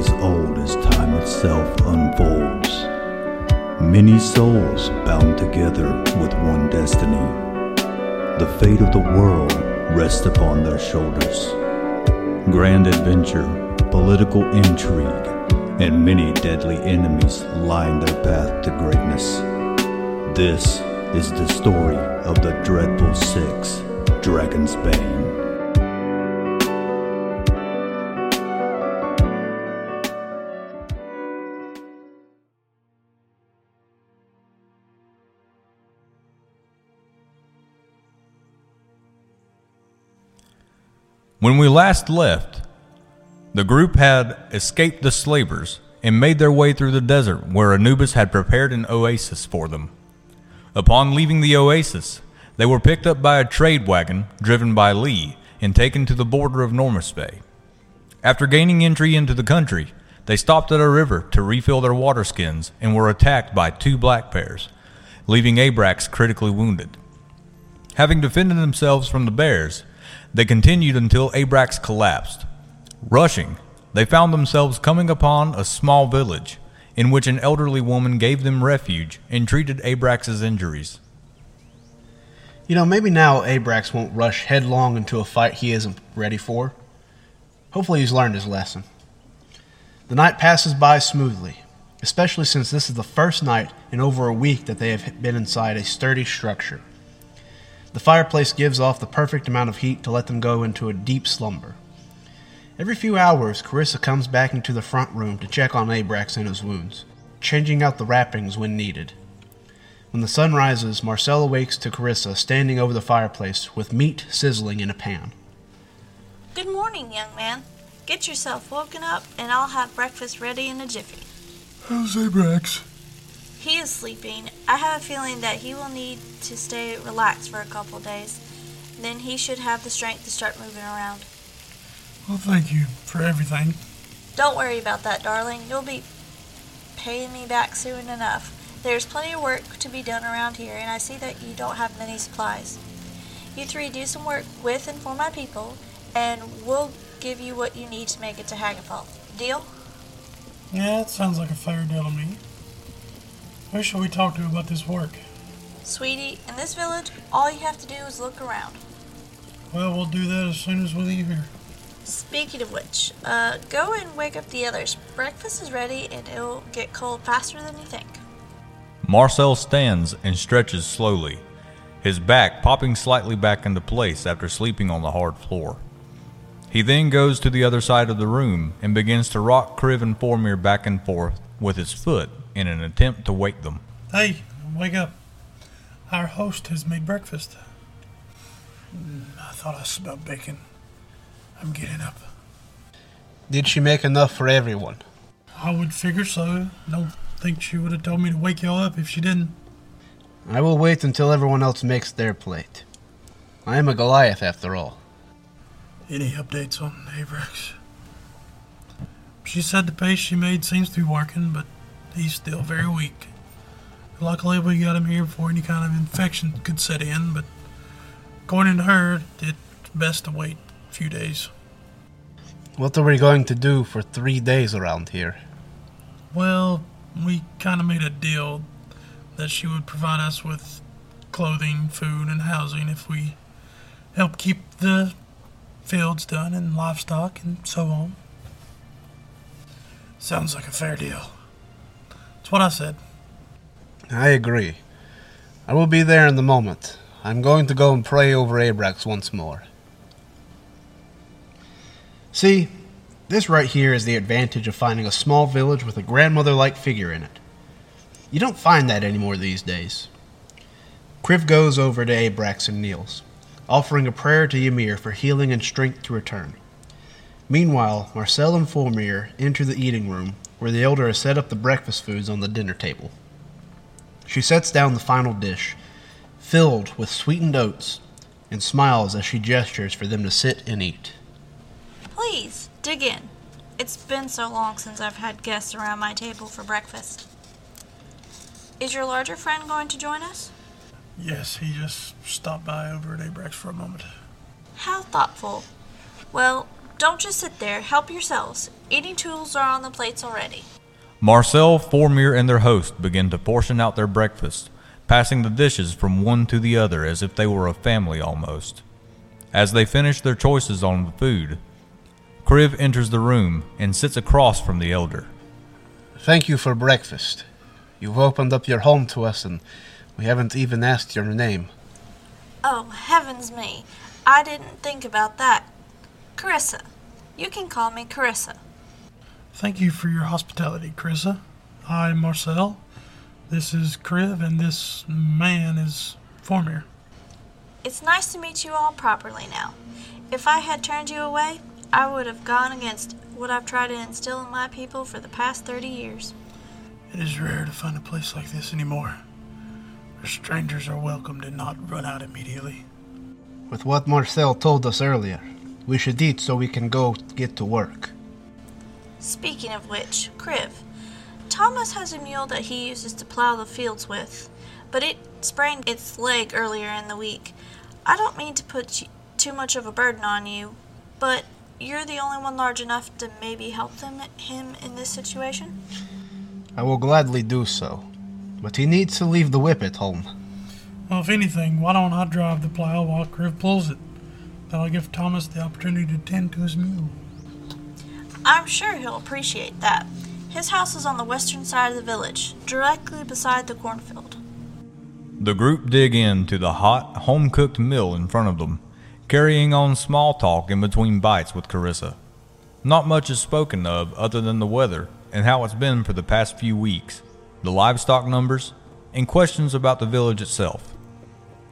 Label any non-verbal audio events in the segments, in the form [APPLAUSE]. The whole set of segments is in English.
as old as time itself unfolds. Many souls bound together with one destiny. The fate of the world rests upon their shoulders. Grand adventure, political intrigue, and many deadly enemies line their path to greatness. This is the story of the Dreadful Six, Dragon's Bane. When we last left, the group had escaped the slavers and made their way through the desert where Anubis had prepared an oasis for them. Upon leaving the oasis, they were picked up by a trade wagon driven by Lee and taken to the border of Normisfey. After gaining entry into the country, they stopped at a river to refill their water skins and were attacked by two black bears, leaving Abrax critically wounded. Having defended themselves from the bears, they continued until Abrax collapsed. Rushing, they found themselves coming upon a small village in which an elderly woman gave them refuge and treated Abrax's injuries. You know, maybe now Abrax won't rush headlong into a fight he isn't ready for. Hopefully, he's learned his lesson. The night passes by smoothly, especially since this is the first night in over a week that they have been inside a sturdy structure. The fireplace gives off the perfect amount of heat to let them go into a deep slumber. Every few hours, Carissa comes back into the front room to check on Abrax and his wounds, changing out the wrappings when needed. When the sun rises, Marcel awakes to Carissa standing over the fireplace with meat sizzling in a pan. Good morning, young man. Get yourself woken up, and I'll have breakfast ready in a jiffy. How's Abrax? He is sleeping. I have a feeling that he will need to stay relaxed for a couple days. Then he should have the strength to start moving around. Well, thank you for everything. Don't worry about that, darling. You'll be paying me back soon enough. There's plenty of work to be done around here, and I see that you don't have many supplies. You three do some work with and for my people, and we'll give you what you need to make it to Hagenfall. Deal? Yeah, it sounds like a fair deal to me. Who should we talk to about this work? Sweetie, in this village, all you have to do is look around. Well, we'll do that as soon as we leave here. Speaking of which, uh, go and wake up the others. Breakfast is ready, and it'll get cold faster than you think. Marcel stands and stretches slowly, his back popping slightly back into place after sleeping on the hard floor. He then goes to the other side of the room and begins to rock Kriv and Formir back and forth with his foot in an attempt to wake them. Hey, wake up. Our host has made breakfast. Mm, I thought I smelled bacon. I'm getting up. Did she make enough for everyone? I would figure so. Don't think she would have told me to wake y'all up if she didn't. I will wait until everyone else makes their plate. I am a Goliath after all. Any updates on Abrax? She said the paste she made seems to be working, but he's still very weak. Luckily, we got him here before any kind of infection could set in, but according to her, it's best to wait a few days. What are we going to do for three days around here? Well, we kind of made a deal that she would provide us with clothing, food, and housing if we help keep the fields done and livestock and so on. Sounds like a fair deal. That's what I said. I agree. I will be there in the moment. I'm going to go and pray over Abrax once more. See, this right here is the advantage of finding a small village with a grandmother like figure in it. You don't find that anymore these days. Kriv goes over to Abrax and kneels, offering a prayer to Ymir for healing and strength to return. Meanwhile, Marcel and Formir enter the eating room, where the elder has set up the breakfast foods on the dinner table. She sets down the final dish, filled with sweetened oats, and smiles as she gestures for them to sit and eat. Please, dig in. It's been so long since I've had guests around my table for breakfast. Is your larger friend going to join us? Yes, he just stopped by over at Abrax for a moment. How thoughtful. Well, Don't just sit there. Help yourselves. Eating tools are on the plates already. Marcel, Formir, and their host begin to portion out their breakfast, passing the dishes from one to the other as if they were a family almost. As they finish their choices on the food, Kriv enters the room and sits across from the elder. Thank you for breakfast. You've opened up your home to us, and we haven't even asked your name. Oh, heavens me. I didn't think about that. Carissa. You can call me Carissa. Thank you for your hospitality, Carissa. I, Marcel. This is Kriv, and this man is Formir. It's nice to meet you all properly now. If I had turned you away, I would have gone against what I've tried to instill in my people for the past 30 years. It is rare to find a place like this anymore, where strangers are welcomed and not run out immediately. With what Marcel told us earlier, we should eat so we can go get to work. Speaking of which, Kriv, Thomas has a mule that he uses to plow the fields with, but it sprained its leg earlier in the week. I don't mean to put too much of a burden on you, but you're the only one large enough to maybe help them, him in this situation? I will gladly do so, but he needs to leave the whip at home. Well, if anything, why don't I drive the plow while Kriv pulls it? That'll give Thomas the opportunity to tend to his mule. I'm sure he'll appreciate that. His house is on the western side of the village, directly beside the cornfield. The group dig into the hot, home cooked meal in front of them, carrying on small talk in between bites with Carissa. Not much is spoken of other than the weather and how it's been for the past few weeks, the livestock numbers, and questions about the village itself.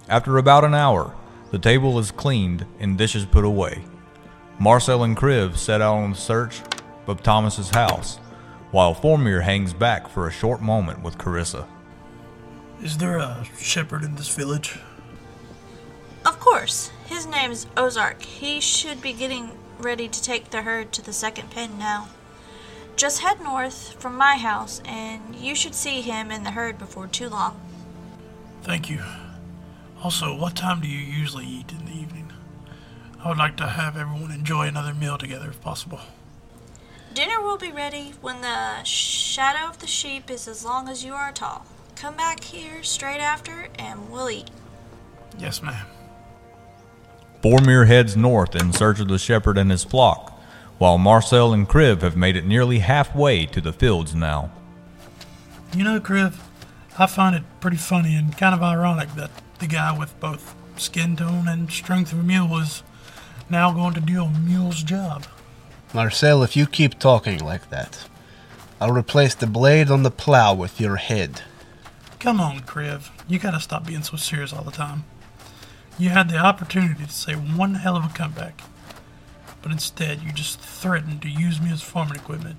After about an hour, the table is cleaned and dishes put away. Marcel and Kriv set out on the search of Thomas's house, while Formir hangs back for a short moment with Carissa. Is there a shepherd in this village? Of course. His name's Ozark. He should be getting ready to take the herd to the second pen now. Just head north from my house, and you should see him in the herd before too long. Thank you. Also, what time do you usually eat in the evening? I would like to have everyone enjoy another meal together if possible. Dinner will be ready when the shadow of the sheep is as long as you are tall. Come back here straight after, and we'll eat. Yes, ma'am. Formir heads north in search of the shepherd and his flock, while Marcel and Kriv have made it nearly halfway to the fields now. You know, Kriv, I find it pretty funny and kind of ironic that the guy with both skin tone and strength of a mule is now going to do a mule's job. Marcel, if you keep talking like that, I'll replace the blade on the plow with your head. Come on, Kriv. You gotta stop being so serious all the time. You had the opportunity to say one hell of a comeback but instead you just threatened to use me as farming equipment.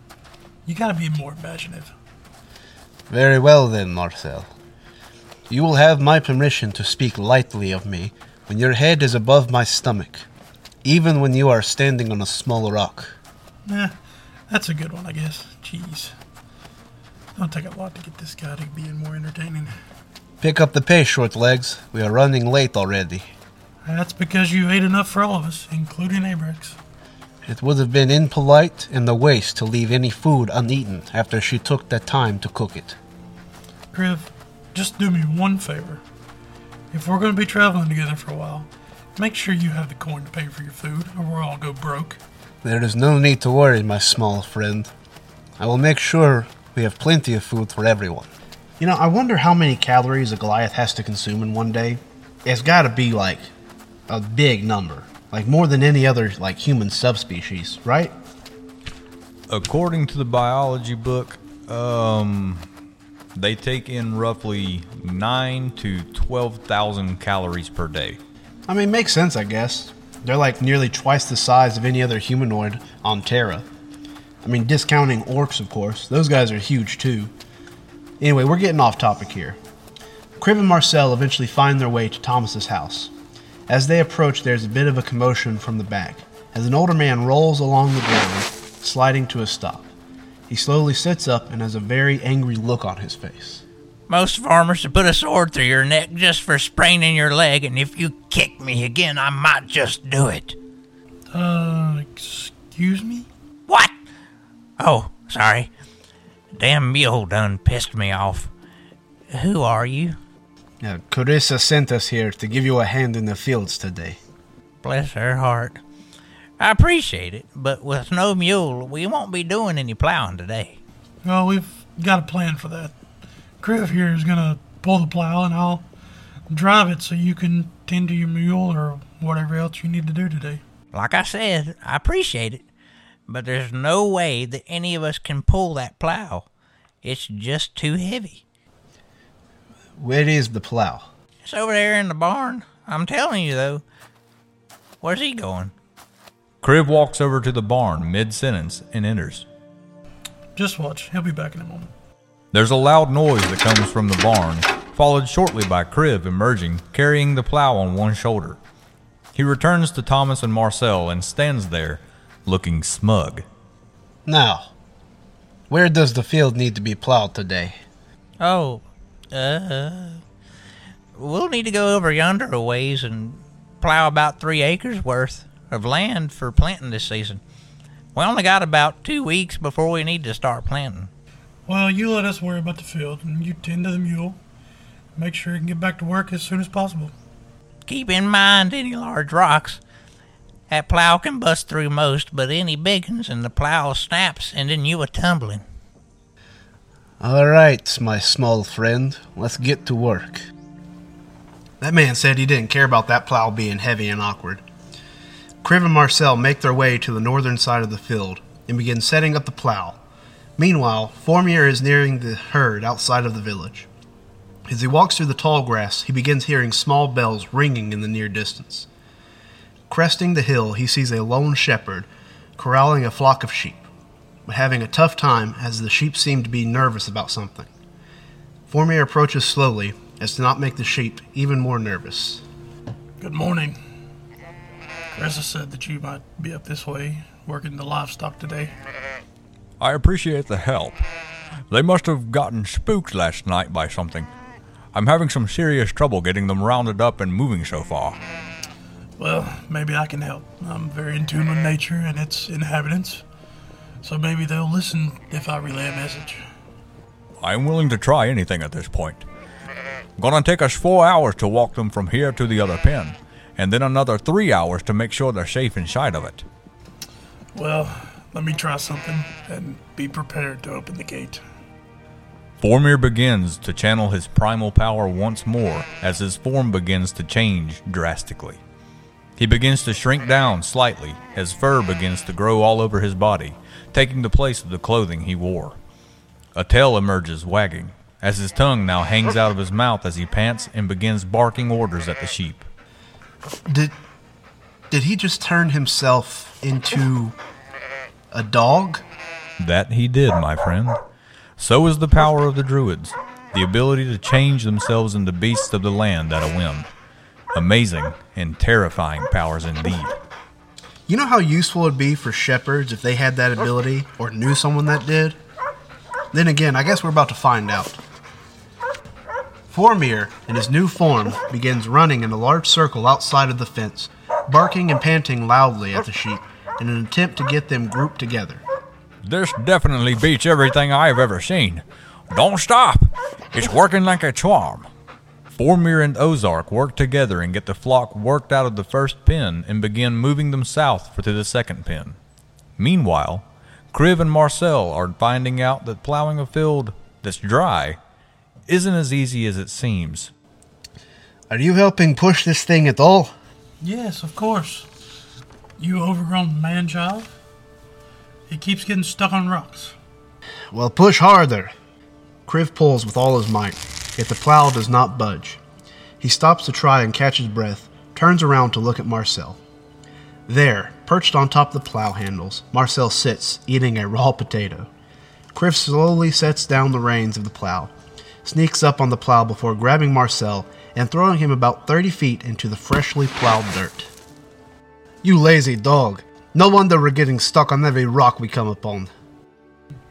You gotta be more imaginative. Very well then, Marcel. You will have my permission to speak lightly of me when your head is above my stomach, even when you are standing on a small rock. Eh, that's a good one, I guess. Jeez. It'll take a lot to get this guy to be more entertaining. Pick up the pace, short legs. We are running late already. That's because you ate enough for all of us, including Abrax. It would have been impolite and a waste to leave any food uneaten after she took the time to cook it. Kriv, just do me one favor. If we're going to be traveling together for a while, make sure you have the coin to pay for your food, or we'll all go broke. There is no need to worry, my small friend. I will make sure we have plenty of food for everyone. You know, I wonder how many calories a Goliath has to consume in one day. It's got to be like a big number like more than any other like human subspecies, right? According to the biology book, um, they take in roughly nine to twelve thousand calories per day. I mean, makes sense, I guess. They're like nearly twice the size of any other humanoid on Terra. I mean, discounting orcs, of course. Those guys are huge too. Anyway, we're getting off topic here. Kriv and Marcel eventually find their way to Thomas's house. As they approach, there's a bit of a commotion from the back, as an older man rolls along the ground, sliding to a stop. He slowly sits up and has a very angry look on his face. Most farmers would put a sword through your neck just for spraining your leg, and if you kick me again, I might just do it. Uh, excuse Excuse me? What? Oh, sorry. Damn mule done pissed me off. Who are you? Now, Carissa sent us here to give you a hand in the fields today. Bless her heart. I appreciate it, but with no mule, we won't be doing any plowing today. Well, we've got a plan for that. Kriv here is gonna pull the plow and I'll drive it so you can tend to your mule or whatever else you need to do today. Like I said, I appreciate it, but there's no way that any of us can pull that plow. It's just too heavy. Where is the plow? It's over there in the barn. I'm telling you, though. Where's he going? Kriv walks over to the barn mid sentence and enters. Just watch. He'll be back in a moment. There's a loud noise that comes from the barn, followed shortly by Kriv emerging, carrying the plow on one shoulder. He returns to Thomas and Marcel and stands there, looking smug. Now, where does the field need to be plowed today? Oh, uh. We'll need to go over yonder a ways and plow about three acres worth of land for planting this season. We only got about two weeks before we need to start planting. Well, you let us worry about the field and you tend to the mule. Make sure he can get back to work as soon as possible. Keep in mind any large rocks. That plow can bust through most, but any big ones and the plow snaps and then you are tumbling. All right, my small friend, let's get to work. That man said he didn't care about that plow being heavy and awkward. Kriv and Marcel make their way to the northern side of the field and begin setting up the plow. Meanwhile, Formir is nearing the herd outside of the village. As he walks through the tall grass, he begins hearing small bells ringing in the near distance. Cresting the hill, he sees a lone shepherd corralling a flock of sheep, but having a tough time as the sheep seem to be nervous about something. Formir approaches slowly as to not make the sheep even more nervous. Good morning. Carissa said that you might be up this way, working the livestock today. I appreciate the help. They must have gotten spooked last night by something. I'm having some serious trouble getting them rounded up and moving so far. Well, maybe I can help. I'm very in tune with nature and its inhabitants, so maybe they'll listen if I relay a message. I'm willing to try anything at this point. Gonna take us four hours to walk them from here to the other pen, and then another three hours to make sure they're safe inside of it. Well, let me try something and be prepared to open the gate. Formir begins to channel his primal power once more as his form begins to change drastically. He begins to shrink down slightly as fur begins to grow all over his body, taking the place of the clothing he wore. A tail emerges wagging, as his tongue now hangs out of his mouth as he pants and begins barking orders at the sheep. Did did he just turn himself into a dog? That he did, my friend. So is the power of the Druids, the ability to change themselves into beasts of the land at a whim. Amazing and terrifying powers indeed. You know how useful it'd be for shepherds if they had that ability or knew someone that did? Then again, I guess we're about to find out. Formir, in his new form, begins running in a large circle outside of the fence, barking and panting loudly at the sheep in an attempt to get them grouped together. This definitely beats everything I've ever seen. Don't stop. It's working like a charm. Formir and Ozark work together and get the flock worked out of the first pen and begin moving them south for to the second pen. Meanwhile, Kriv and Marcel are finding out that plowing a field that's dry isn't as easy as it seems. Are you helping push this thing at all? Yes, of course. You overgrown man child? It keeps getting stuck on rocks. Well, push harder. Kriv pulls with all his might, yet the plow does not budge. He stops to try and catch his breath, turns around to look at Marcel. There, perched on top of the plow handles, Marcel sits, eating a raw potato. Kriv slowly sets down the reins of the plow, sneaks up on the plow before grabbing Marcel and throwing him about 30 feet into the freshly plowed dirt. You lazy dog. No wonder we're getting stuck on every rock we come upon.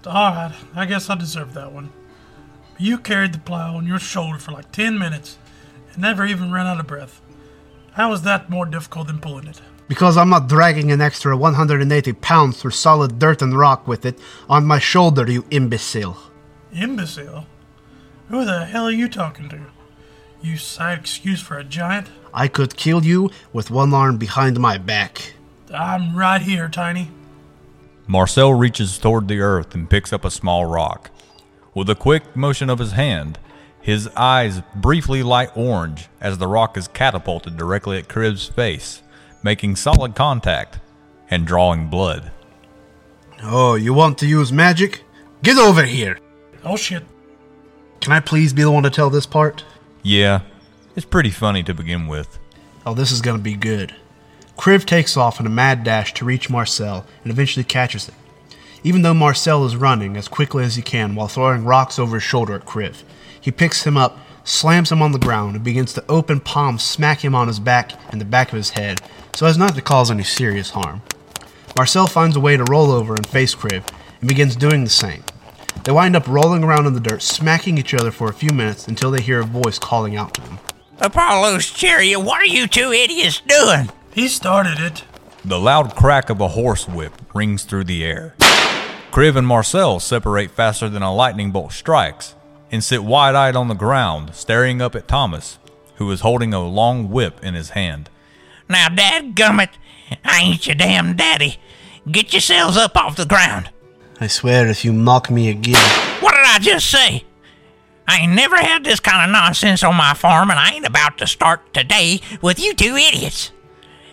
Alright, I guess I deserve that one. You carried the plow on your shoulder for like 10 minutes and never even ran out of breath. How is that more difficult than pulling it? Because I'm not dragging an extra 180 pounds through solid dirt and rock with it on my shoulder, you imbecile. Imbecile? Who the hell are you talking to? You side excuse for a giant? I could kill you with one arm behind my back. I'm right here, Tiny. Marcel reaches toward the earth and picks up a small rock. With a quick motion of his hand, his eyes briefly light orange as the rock is catapulted directly at Kriv's face, making solid contact and drawing blood. Oh, you want to use magic? Get over here! Oh shit. Can I please be the one to tell this part? Yeah, it's pretty funny to begin with. Oh, this is gonna be good. Kriv takes off in a mad dash to reach Marcel and eventually catches him. Even though Marcel is running as quickly as he can while throwing rocks over his shoulder at Kriv, he picks him up, slams him on the ground, and begins to open palm smack him on his back and the back of his head so as not to cause any serious harm. Marcel finds a way to roll over and face Kriv and begins doing the same. They wind up rolling around in the dirt, smacking each other for a few minutes until they hear a voice calling out to them. Apollo's chariot, what are you two idiots doing? He started it. The loud crack of a horse whip rings through the air. Kriv and Marcel separate faster than a lightning bolt strikes and sit wide eyed on the ground, staring up at Thomas, who is holding a long whip in his hand. Now, dadgummit, I ain't your damn daddy. Get yourselves up off the ground. I swear if you mock me again. What did I just say? I ain't never had this kind of nonsense on my farm, and I ain't about to start today with you two idiots.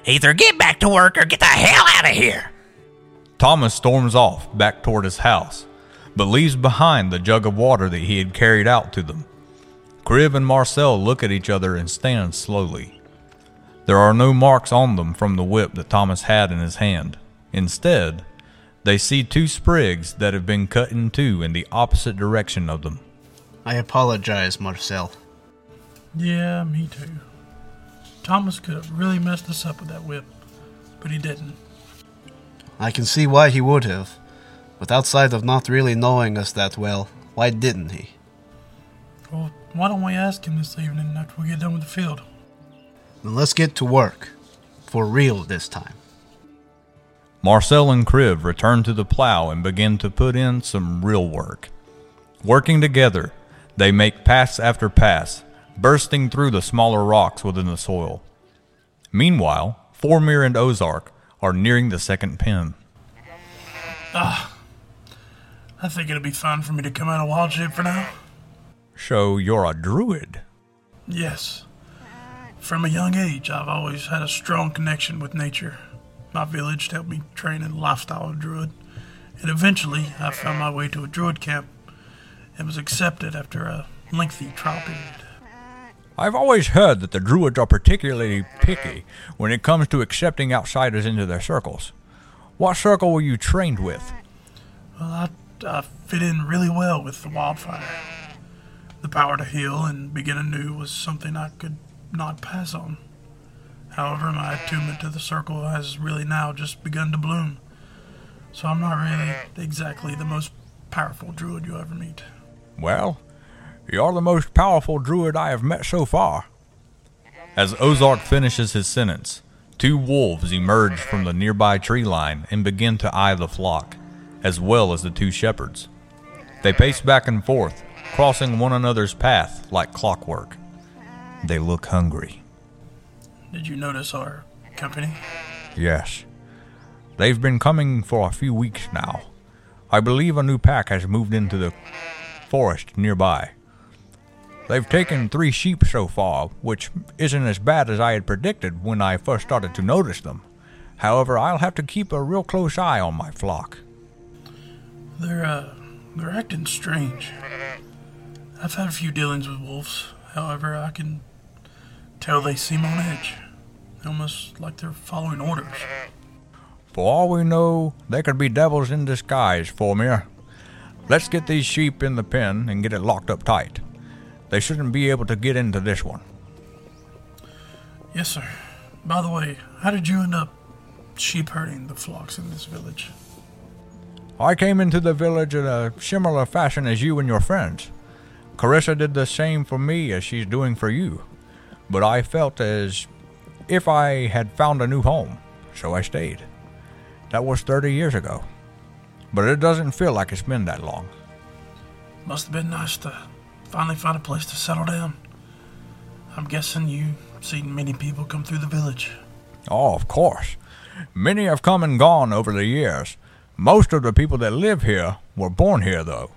Either get back to work or get the hell out of here. Thomas storms off back toward his house, but leaves behind the jug of water that he had carried out to them. Kriv and Marcel look at each other and stand slowly. There are no marks on them from the whip that Thomas had in his hand. Instead, they see two sprigs that have been cut in two in the opposite direction of them. I apologize, Marcel. Yeah, me too. Thomas could have really messed us up with that whip, but he didn't. I can see why he would have. But outside of not really knowing us that well, why didn't he? Well, why don't we ask him this evening after we get done with the field? Then let's get to work. For real this time. Marcel and Kriv return to the plow and begin to put in some real work. Working together, they make pass after pass, bursting through the smaller rocks within the soil. Meanwhile, Formir and Ozark are nearing the second pin. Ah, I think it'd be fine for me to come out of wild shape for now. So you're a druid. Yes. From a young age, I've always had a strong connection with nature. My village helped me train in the lifestyle of druid, and eventually I found my way to a druid camp and was accepted after a lengthy trial period. I've always heard that the druids are particularly picky when it comes to accepting outsiders into their circles. What circle were you trained with? Well, I, I fit in really well with the wildfire. The power to heal and begin anew was something I could not pass on. However, my attunement to the circle has really now just begun to bloom. So I'm not really exactly the most powerful druid you'll ever meet. Well, you're the most powerful druid I have met so far. As Ozark finishes his sentence, two wolves emerge from the nearby tree line and begin to eye the flock, as well as the two shepherds. They pace back and forth, crossing one another's path like clockwork. They look hungry. Did you notice our company? Yes. They've been coming for a few weeks now. I believe a new pack has moved into the forest nearby. They've taken three sheep so far, which isn't as bad as I had predicted when I first started to notice them. However, I'll have to keep a real close eye on my flock. They're, uh, they're acting strange. I've had a few dealings with wolves. However, I can tell they seem on edge. Almost like they're following orders. For all we know, they could be devils in disguise, Formir. Let's get these sheep in the pen and get it locked up tight. They shouldn't be able to get into this one. Yes, sir. By the way, how did you end up sheep herding the flocks in this village? I came into the village in a similar fashion as you and your friends. Carissa did the same for me as she's doing for you. But I felt as if I had found a new home, so I stayed. That was 30 years ago. But it doesn't feel like it's been that long. Must have been nice to finally find a place to settle down. I'm guessing you've seen many people come through the village. Oh, of course. Many have come and gone over the years. Most of the people that live here were born here, though.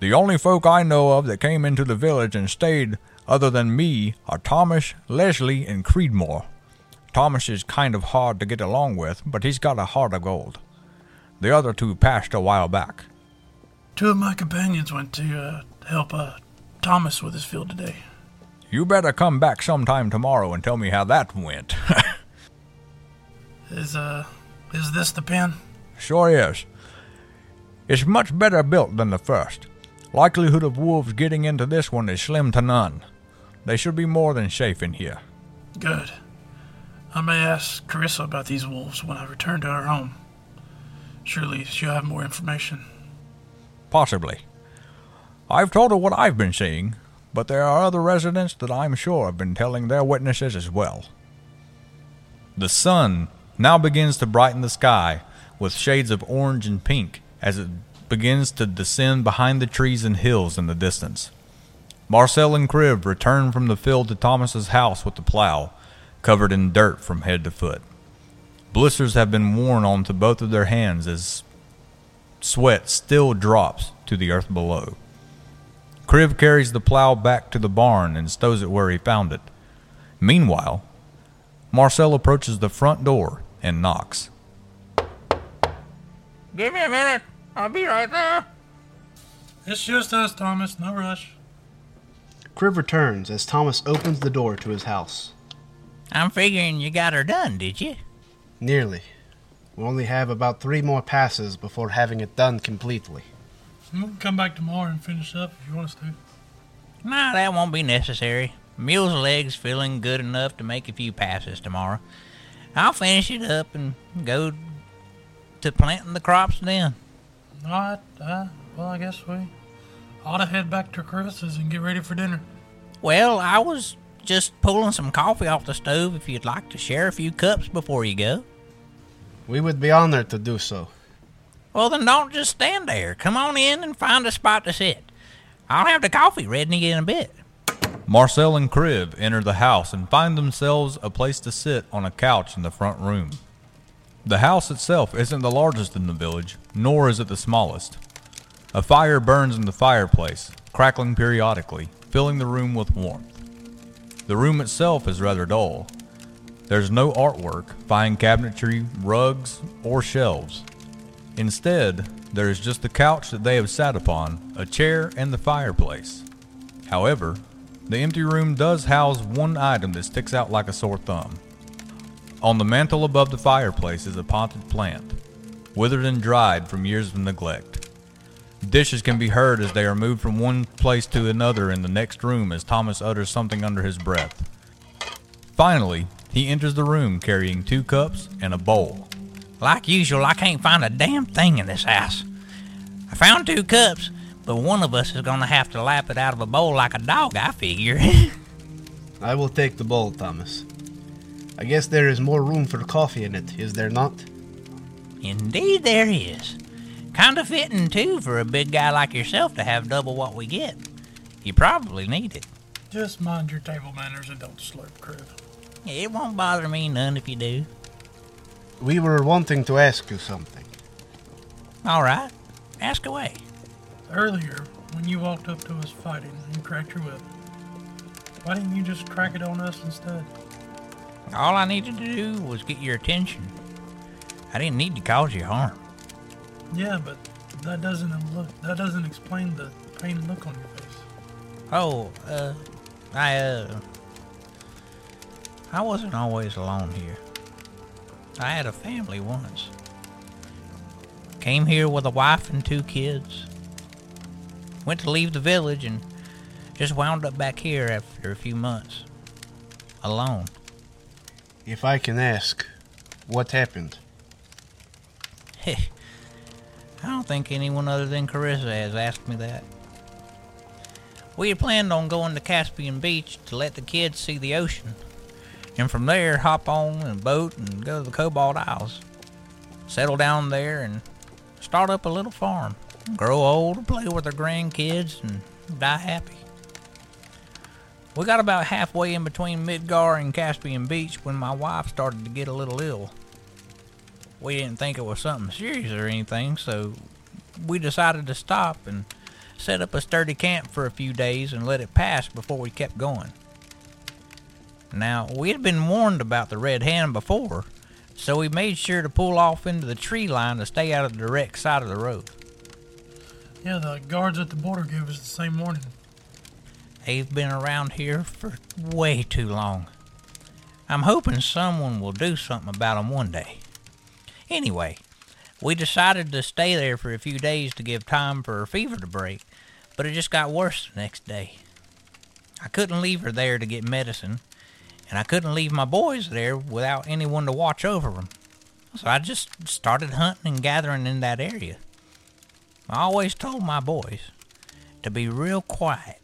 The only folk I know of that came into the village and stayed, other than me, are Thomas, Leslie, and Creedmoor. Thomas is kind of hard to get along with, but he's got a heart of gold. The other two passed a while back. Two of my companions went to uh, help uh, Thomas with his field today. You better come back sometime tomorrow and tell me how that went. [LAUGHS] Is uh, is this the pen? sure is. It's much better built than the first. Likelihood of wolves getting into this one is slim to none. They should be more than safe in here. Good. I may ask Carissa about these wolves when I return to her home. Surely she'll have more information. Possibly. I've told her what I've been seeing, but there are other residents that I'm sure have been telling their witnesses as well. The sun now begins to brighten the sky with shades of orange and pink as it begins to descend behind the trees and hills in the distance. Marcel and Kriv return from the field to Thomas's house with the plow, covered in dirt from head to foot. Blisters have been worn onto both of their hands as sweat still drops to the earth below. Kriv carries the plow back to the barn and stows it where he found it. Meanwhile, Marcel approaches the front door and knocks. Give me a minute. I'll be right there. It's just us, Thomas. No rush. Kriv returns as Thomas opens the door to his house. I'm figuring you got her done, did you? Nearly. We only have about three more passes before having it done completely. We can come back tomorrow and finish up if you want us to. Nah, that won't be necessary. Mule's leg's feeling good enough to make a few passes tomorrow. I'll finish it up and go to planting the crops then. All right. Uh, well, I guess we ought to head back to Chris's and get ready for dinner. Well, I was just pulling some coffee off the stove if you'd like to share a few cups before you go. We would be honored to do so. Well, then don't just stand there. Come on in and find a spot to sit. I'll have the coffee ready in a bit. Marcel and Kriv enter the house and find themselves a place to sit on a couch in the front room. The house itself isn't the largest in the village, nor is it the smallest. A fire burns in the fireplace, crackling periodically, filling the room with warmth. The room itself is rather dull. There's no artwork, fine cabinetry, rugs, or shelves. Instead, there is just the couch that they have sat upon, a chair, and the fireplace. However, the empty room does house one item that sticks out like a sore thumb. On the mantel above the fireplace is a potted plant, withered and dried from years of neglect. Dishes can be heard as they are moved from one place to another in the next room as Thomas utters something under his breath. Finally, he enters the room carrying two cups and a bowl. Like usual, I can't find a damn thing in this house. I found two cups, but one of us is gonna have to lap it out of a bowl like a dog, I figure. [LAUGHS] I will take the bowl, Thomas. I guess there is more room for coffee in it, is there not? Indeed, there is. Kinda fitting, too, for a big guy like yourself to have double what we get. You probably need it. Just mind your table manners and don't slurp, Kriv. It won't bother me none if you do. We were wanting to ask you something. All right, ask away. Earlier, when you walked up to us fighting and cracked your whip, why didn't you just crack it on us instead? All I needed to do was get your attention. I didn't need to cause you harm. Yeah, but that doesn't look. That doesn't explain the pain look on your face. Oh, uh, I, uh, I wasn't always alone here. I had a family once. Came here with a wife and two kids. Went to leave the village and just wound up back here after a few months. Alone. If I can ask, what happened? [LAUGHS] I don't think anyone other than Carissa has asked me that. We had planned on going to Caspian Beach to let the kids see the ocean. and from there hop on a boat and go to the Cobalt Isles. Settle down there and start up a little farm. Grow old, play with our grandkids, and die happy. We got about halfway in between Midgar and Caspian Beach when my wife started to get a little ill. We didn't think it was something serious or anything, so we decided to stop and set up a sturdy camp for a few days and let it pass before we kept going. Now, we had been warned about the Red Hand before, so we made sure to pull off into the tree line to stay out of the direct side of the road. Yeah, the guards at the border gave us the same warning. They've been around here for way too long. I'm hoping someone will do something about them one day. Anyway, we decided to stay there for a few days to give time for her fever to break, but it just got worse the next day. I couldn't leave her there to get medicine, and I couldn't leave my boys there without anyone to watch over them. So I just started hunting and gathering in that area. I always told my boys to be real quiet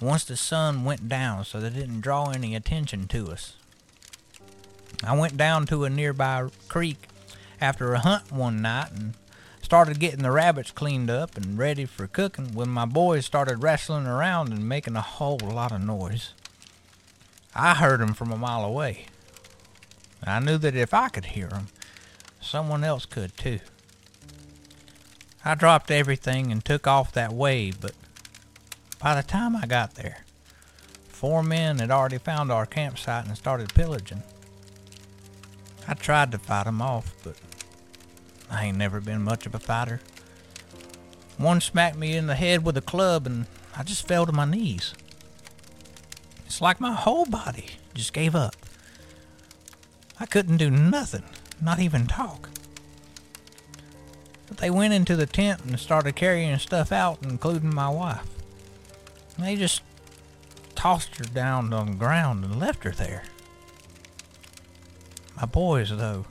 once the sun went down so they didn't draw any attention to us. I went down to a nearby creek after a hunt one night and started getting the rabbits cleaned up and ready for cooking when my boys started wrestling around and making a whole lot of noise. I heard 'em from a mile away. I knew that if I could hear 'em, someone else could too. I dropped everything and took off that way, but by the time I got there, four men had already found our campsite and started pillaging. I tried to fight 'em off, but I ain't never been much of a fighter. One smacked me in the head with a club and I just fell to my knees. It's like my whole body just gave up. I couldn't do nothing, not even talk. But they went into the tent and started carrying stuff out, including my wife. They just tossed her down on the ground and left her there. My boys, though,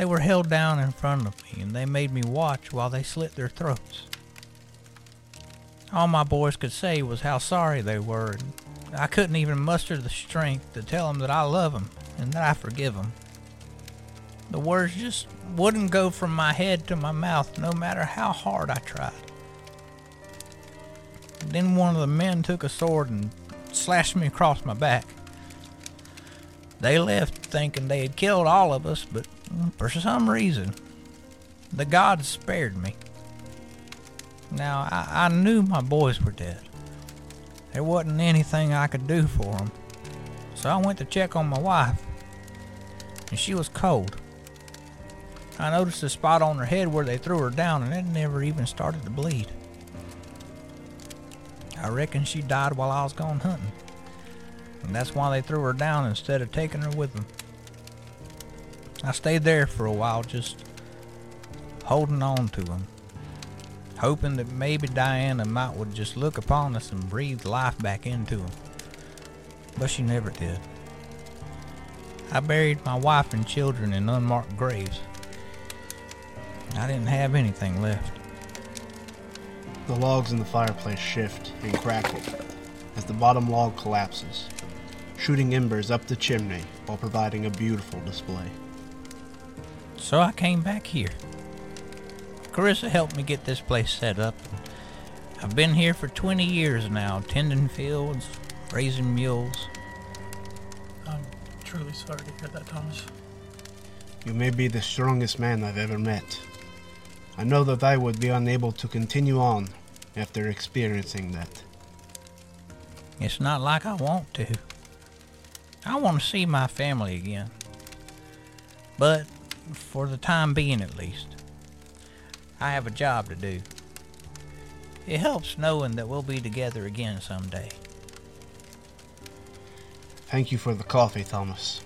they were held down in front of me and they made me watch while they slit their throats. All my boys could say was how sorry they were, and I couldn't even muster the strength to tell them that I love them and that I forgive them. The words just wouldn't go from my head to my mouth no matter how hard I tried. Then one of the men took a sword and slashed me across my back. They left thinking they had killed all of us, but for some reason, the gods spared me. Now, I, I knew my boys were dead. There wasn't anything I could do for them. So I went to check on my wife, and she was cold. I noticed a spot on her head where they threw her down, and it never even started to bleed. I reckon she died while I was gone hunting. And that's why they threw her down instead of taking her with them. I stayed there for a while, just holding on to him, hoping that maybe Diana might would just look upon us and breathe life back into him. But she never did. I buried my wife and children in unmarked graves. I didn't have anything left. The logs in the fireplace shift and crackle as the bottom log collapses, shooting embers up the chimney while providing a beautiful display. So I came back here. Carissa helped me get this place set up. I've been here for 20 years now, tending fields, raising mules. I'm truly sorry to hear that, Thomas. You may be the strongest man I've ever met. I know that I would be unable to continue on after experiencing that. It's not like I want to. I want to see my family again. But, for the time being at least, I have a job to do. It helps knowing that we'll be together again someday. Thank you for the coffee, Thomas.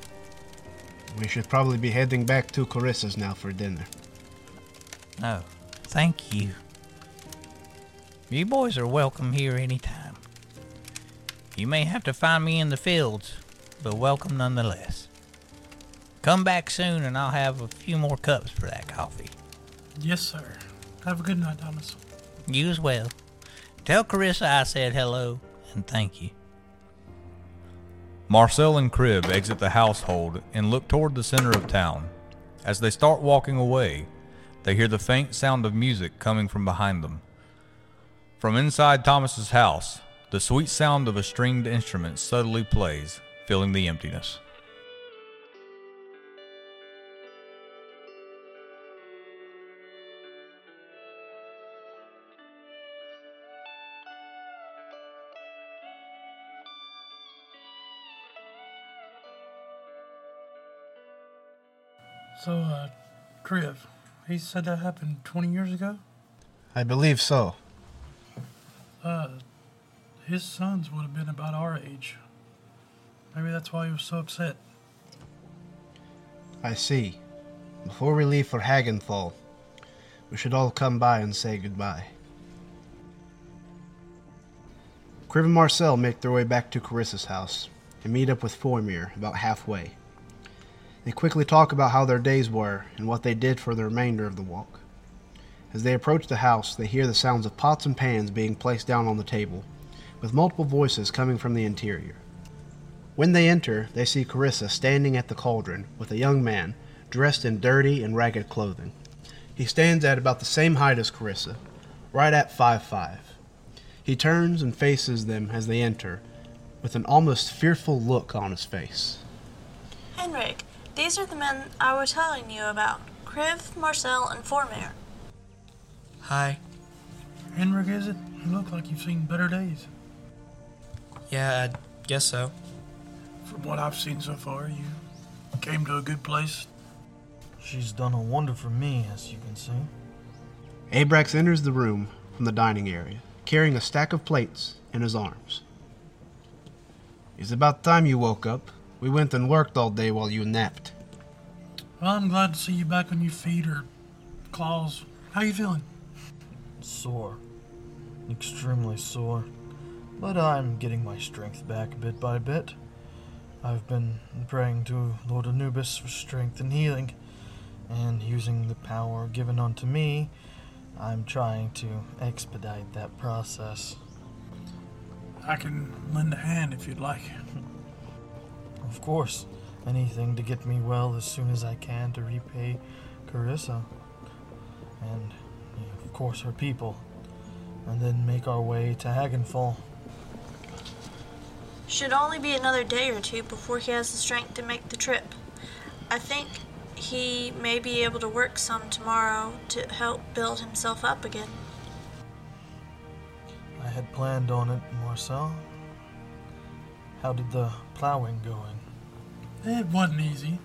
We should probably be heading back to Carissa's now for dinner. No, thank you. You boys are welcome here anytime. You may have to find me in the fields, but welcome nonetheless. Come back soon and I'll have a few more cups for that coffee. Yes, sir. Have a good night, Thomas. You as well. Tell Carissa I said hello and thank you. Marcel and Kriv exit the household and look toward the center of town. As they start walking away, they hear the faint sound of music coming from behind them. From inside Thomas's house, the sweet sound of a stringed instrument subtly plays, filling the emptiness. So, uh, Kriv, he said that happened 20 years ago? I believe so. Uh, his sons would have been about our age. Maybe that's why he was so upset. I see. Before we leave for Hagenthal, we should all come by and say goodbye. Kriv and Marcel make their way back to Carissa's house and meet up with Formir about halfway. They quickly talk about how their days were and what they did for the remainder of the walk. As they approach the house, they hear the sounds of pots and pans being placed down on the table, with multiple voices coming from the interior. When they enter, they see Carissa standing at the cauldron with a young man dressed in dirty and ragged clothing. He stands at about the same height as Carissa, right at five five. He turns and faces them as they enter, with an almost fearful look on his face. Henrig, these are the men I was telling you about Kriv, Marcel, and Formir. Hi. Henrig, is it? You look like you've seen better days. Yeah, I guess so. From what I've seen so far, you came to a good place. She's done a wonder for me, as you can see. Abrax enters the room from the dining area, carrying a stack of plates in his arms. It's about time you woke up. We went and worked all day while you napped. Well, I'm glad to see you back on your feet or claws. How are you feeling? Sore. Extremely sore. But I'm getting my strength back bit by bit. I've been praying to Lord Anubis for strength and healing, and using the power given unto me, I'm trying to expedite that process. I can lend a hand if you'd like. [LAUGHS] Of course, anything to get me well as soon as I can to repay Carissa. And, of course, her people. And then make our way to Hagenfall. Should only be another day or two before he has the strength to make the trip. I think he may be able to work some tomorrow to help build himself up again. I had planned on it, Marcel. How did the plowing going? It wasn't easy.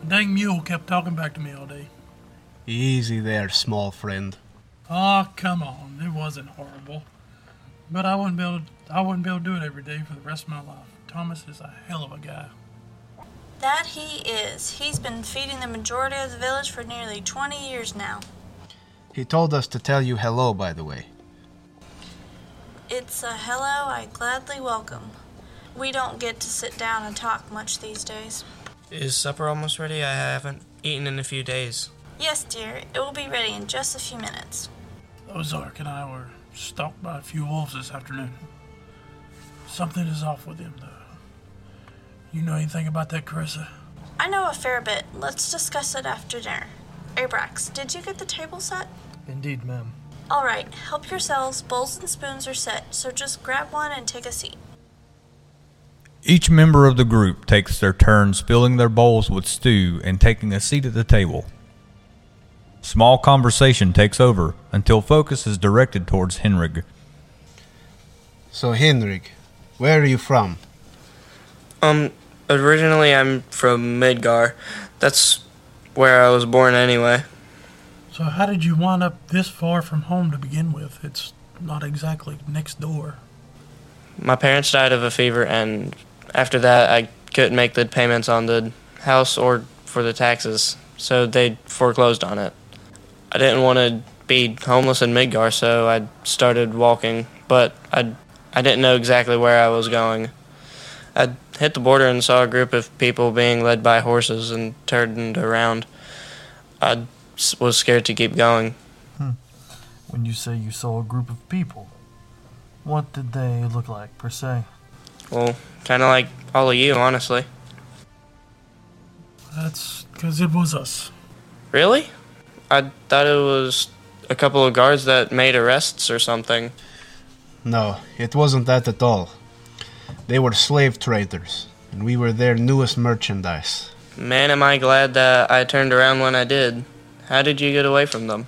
The dang mule kept talking back to me all day. Easy there, small friend. Oh, come on. It wasn't horrible. But I wouldn't be able to, I wouldn't be able to do it every day for the rest of my life. Thomas is a hell of a guy. That he is. He's been feeding the majority of the village for nearly 20 years now. He told us to tell you hello, by the way. It's a hello I gladly welcome. We don't get to sit down and talk much these days. Is supper almost ready? I haven't eaten in a few days. Yes, dear, it will be ready in just a few minutes. Ozark and I were stalked by a few wolves this afternoon. Something is off with him, though. You know anything about that, Carissa? I know a fair bit. Let's discuss it after dinner. Abrax, did you get the table set? Indeed, ma'am. All right, help yourselves. Bowls and spoons are set, so just grab one and take a seat. Each member of the group takes their turns filling their bowls with stew and taking a seat at the table. Small conversation takes over until focus is directed towards Henrig. So, Henrig, where are you from? Um, originally I'm from Midgar. That's where I was born anyway. So, how did you wind up this far from home to begin with? It's not exactly next door. My parents died of a fever, and after that, I couldn't make the payments on the house or for the taxes, so they foreclosed on it. I didn't want to be homeless in Midgar, so I started walking, but I, I didn't know exactly where I was going. I hit the border and saw a group of people being led by horses and turned around. I was scared to keep going. Hmm. When you say you saw a group of people, what did they look like, per se? Well, kind of like all of you, honestly. That's because it was us. Really? I thought it was a couple of guards that made arrests or something. No, it wasn't that at all. They were slave traders, and we were their newest merchandise. Man, am I glad that I turned around when I did. How did you get away from them?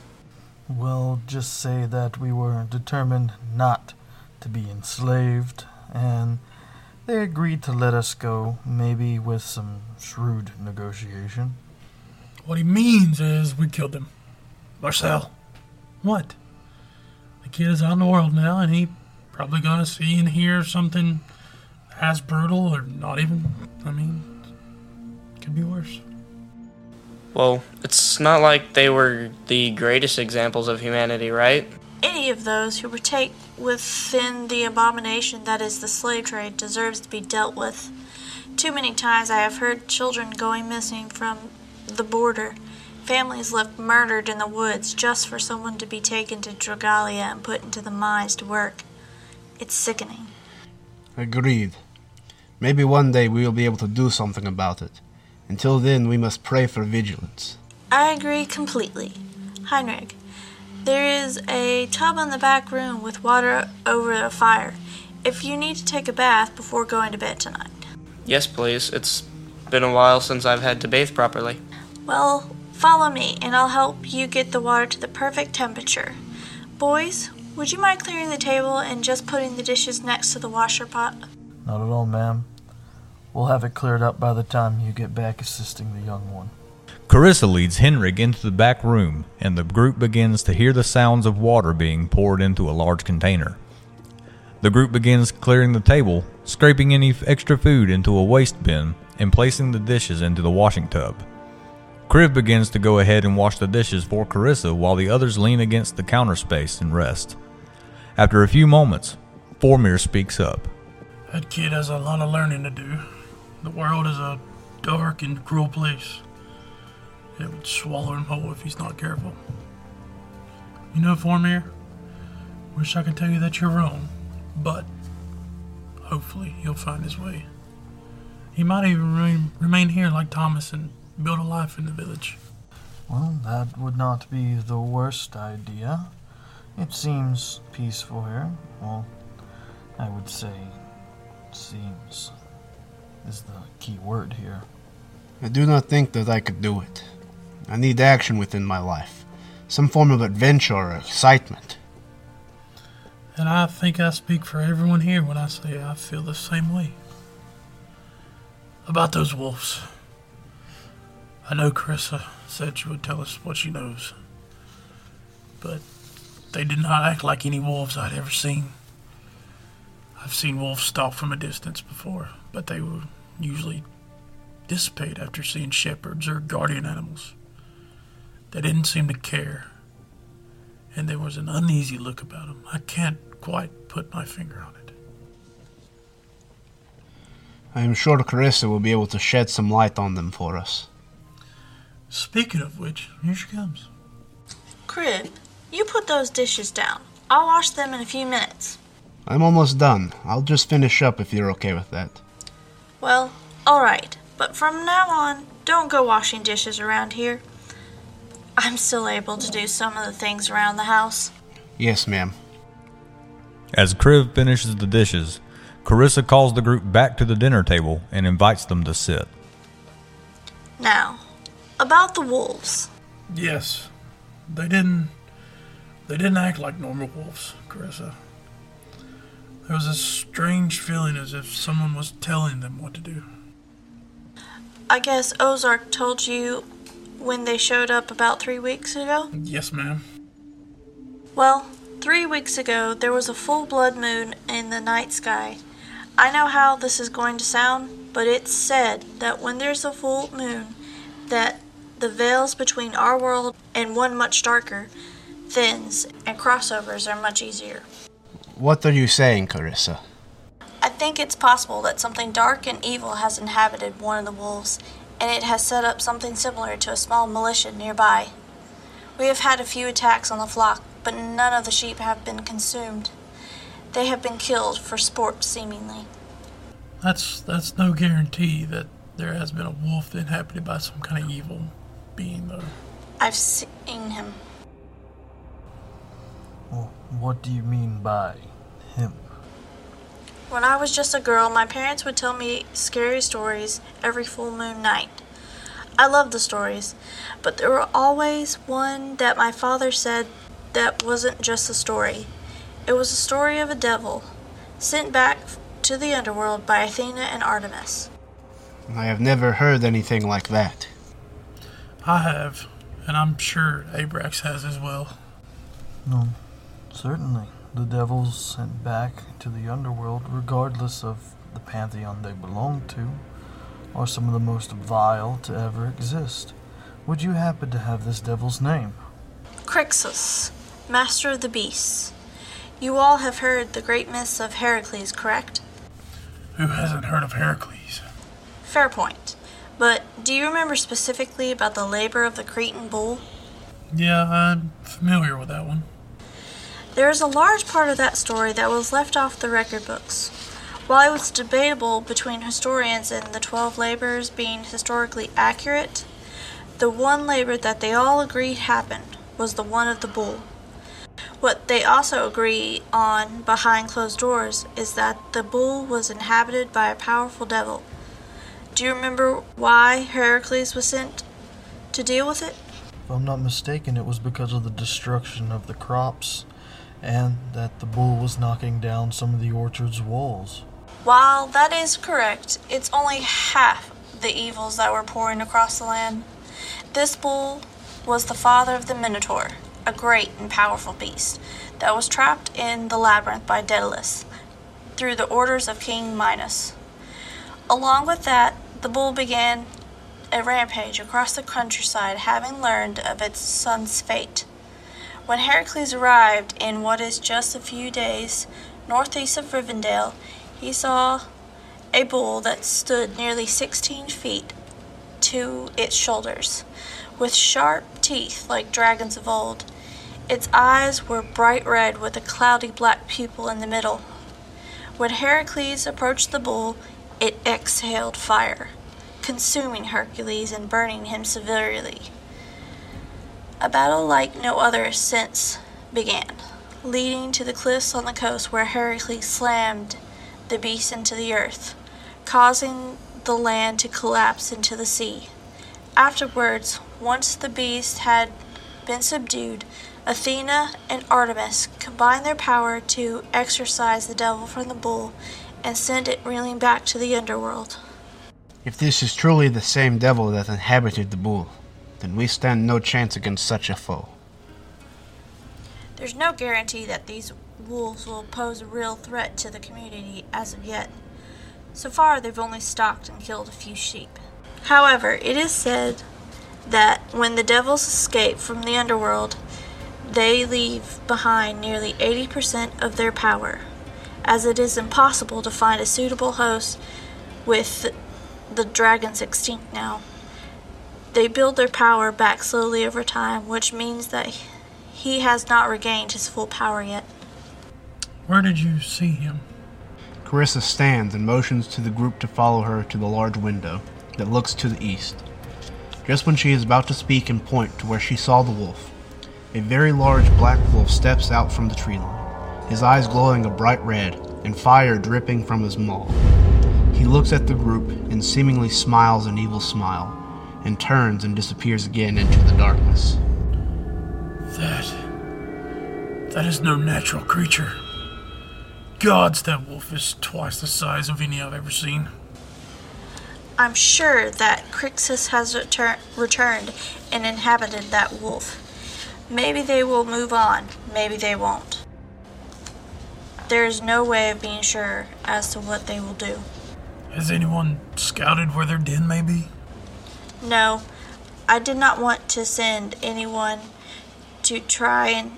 We'll just say that we were determined not to be enslaved, and they agreed to let us go, maybe with some shrewd negotiation. What he means is we killed him. Marcel. What? The kid is out in the world now, and he probably gonna see and hear something as brutal or not even. I mean, could be worse. Well, it's not like they were the greatest examples of humanity, right? Any of those who partake within the abomination that is the slave trade deserves to be dealt with. Too many times I have heard children going missing from the border, families left murdered in the woods just for someone to be taken to Dragalia and put into the mines to work. It's sickening. Agreed. Maybe one day we will be able to do something about it. Until then, we must pray for vigilance. I agree completely. Henrig, there is a tub in the back room with water over a fire. If you need to take a bath before going to bed tonight. Yes, please. It's been a while since I've had to bathe properly. Well, follow me and I'll help you get the water to the perfect temperature. Boys, would you mind clearing the table and just putting the dishes next to the washer pot? Not at all, ma'am. We'll have it cleared up by the time you get back assisting the young one. Carissa leads Henrig into the back room, and the group begins to hear the sounds of water being poured into a large container. The group begins clearing the table, scraping any extra food into a waste bin, and placing the dishes into the washing tub. Kriv begins to go ahead and wash the dishes for Carissa while the others lean against the counter space and rest. After a few moments, Formir speaks up. That kid has a lot of learning to do. The world is a dark and cruel place. It would swallow him whole if he's not careful. You know, Formir, wish I could tell you that you're wrong, but hopefully he'll find his way. He might even remain, remain here like Thomas and build a life in the village. Well, that would not be the worst idea. It seems peaceful here. Well, I would say seems is the key word here. I do not think that I could do it. I need action within my life. Some form of adventure or excitement. And I think I speak for everyone here when I say I feel the same way. About those wolves. I know Carissa said she would tell us what she knows. But they did not act like any wolves I'd ever seen. I've seen wolves stalk from a distance before, but they would usually dissipate after seeing shepherds or guardian animals. They didn't seem to care, and there was an uneasy look about them. I can't quite put my finger on it. I am sure Carissa will be able to shed some light on them for us. Speaking of which, here she comes. Kriv, you put those dishes down. I'll wash them in a few minutes. I'm almost done. I'll just finish up if you're okay with that. Well, alright, but from now on, don't go washing dishes around here. I'm still able to do some of the things around the house. Yes, ma'am. As Kriv finishes the dishes, Carissa calls the group back to the dinner table and invites them to sit. Now, about the wolves. Yes, they didn't. They didn't act like normal wolves, Carissa. There was a strange feeling as if someone was telling them what to do. I guess Ozark told you when they showed up about three weeks ago? Yes, ma'am. Well, three weeks ago, there was a full blood moon in the night sky. I know how this is going to sound, but it's said that when there's a full moon, that the veils between our world and one much darker thins, and crossovers are much easier. What are you saying, Carissa? I think it's possible that something dark and evil has inhabited one of the wolves, and it has set up something similar to a small militia nearby. We have had a few attacks on the flock, but none of the sheep have been consumed. They have been killed for sport, seemingly. That's that's no guarantee that there has been a wolf inhabited by some kind of evil being, though. I've seen him. Well, what do you mean by him? When I was just a girl, my parents would tell me scary stories every full moon night. I loved the stories, but there were always one that my father said that wasn't just a story. It was a story of a devil sent back to the underworld by Athena and Artemis. I have never heard anything like that. I have, and I'm sure Abrax has as well. No, certainly. The devils sent back to the underworld, regardless of the pantheon they belong to, are some of the most vile to ever exist. Would you happen to have this devil's name? Crixus, master of the beasts. You all have heard the great myths of Heracles, correct? Who hasn't heard of Heracles? Fair point. But do you remember specifically about the labor of the Cretan bull? Yeah, I'm familiar with that one. There is a large part of that story that was left off the record books. While it was debatable between historians and the twelve labors being historically accurate, the one labor that they all agreed happened was the one of the bull. What they also agree on behind closed doors is that the bull was inhabited by a powerful devil. Do you remember why Heracles was sent to deal with it? If I'm not mistaken, it was because of the destruction of the crops and that the bull was knocking down some of the orchard's walls. While that is correct, it's only half the evils that were pouring across the land. This bull was the father of the Minotaur, a great and powerful beast that was trapped in the labyrinth by Daedalus through the orders of King Minos. Along with that, the bull began a rampage across the countryside, having learned of its son's fate. When Heracles arrived in what is just a few days northeast of Rivendell, he saw a bull that stood nearly 16 feet to its shoulders, with sharp teeth like dragons of old. Its eyes were bright red with a cloudy black pupil in the middle. When Heracles approached the bull, it exhaled fire, consuming Hercules and burning him severely. A battle like no other since began, leading to the cliffs on the coast where Heracles slammed the beast into the earth, causing the land to collapse into the sea. Afterwards, once the beast had been subdued, Athena and Artemis combined their power to exorcise the devil from the bull and send it reeling back to the underworld. If this is truly the same devil that inhabited the bull, then we stand no chance against such a foe. There's no guarantee that these wolves will pose a real threat to the community as of yet. So far, they've only stalked and killed a few sheep. However, it is said that when the devils escape from the underworld, they leave behind nearly 80% of their power, as it is impossible to find a suitable host with the dragons extinct now. They build their power back slowly over time, which means that he has not regained his full power yet. Where did you see him? Carissa stands and motions to the group to follow her to the large window that looks to the east. Just when she is about to speak and point to where she saw the wolf, a very large black wolf steps out from the tree line, his eyes glowing a bright red and fire dripping from his maw. He looks at the group and seemingly smiles an evil smile, and turns and disappears again into the darkness. That. That is no natural creature. Gods, that wolf is twice the size of any I've ever seen. I'm sure that Crixus has retur- returned and inhabited that wolf. Maybe they will move on, maybe they won't. There is no way of being sure as to what they will do. Has anyone scouted where their den may be? No, I did not want to send anyone to try and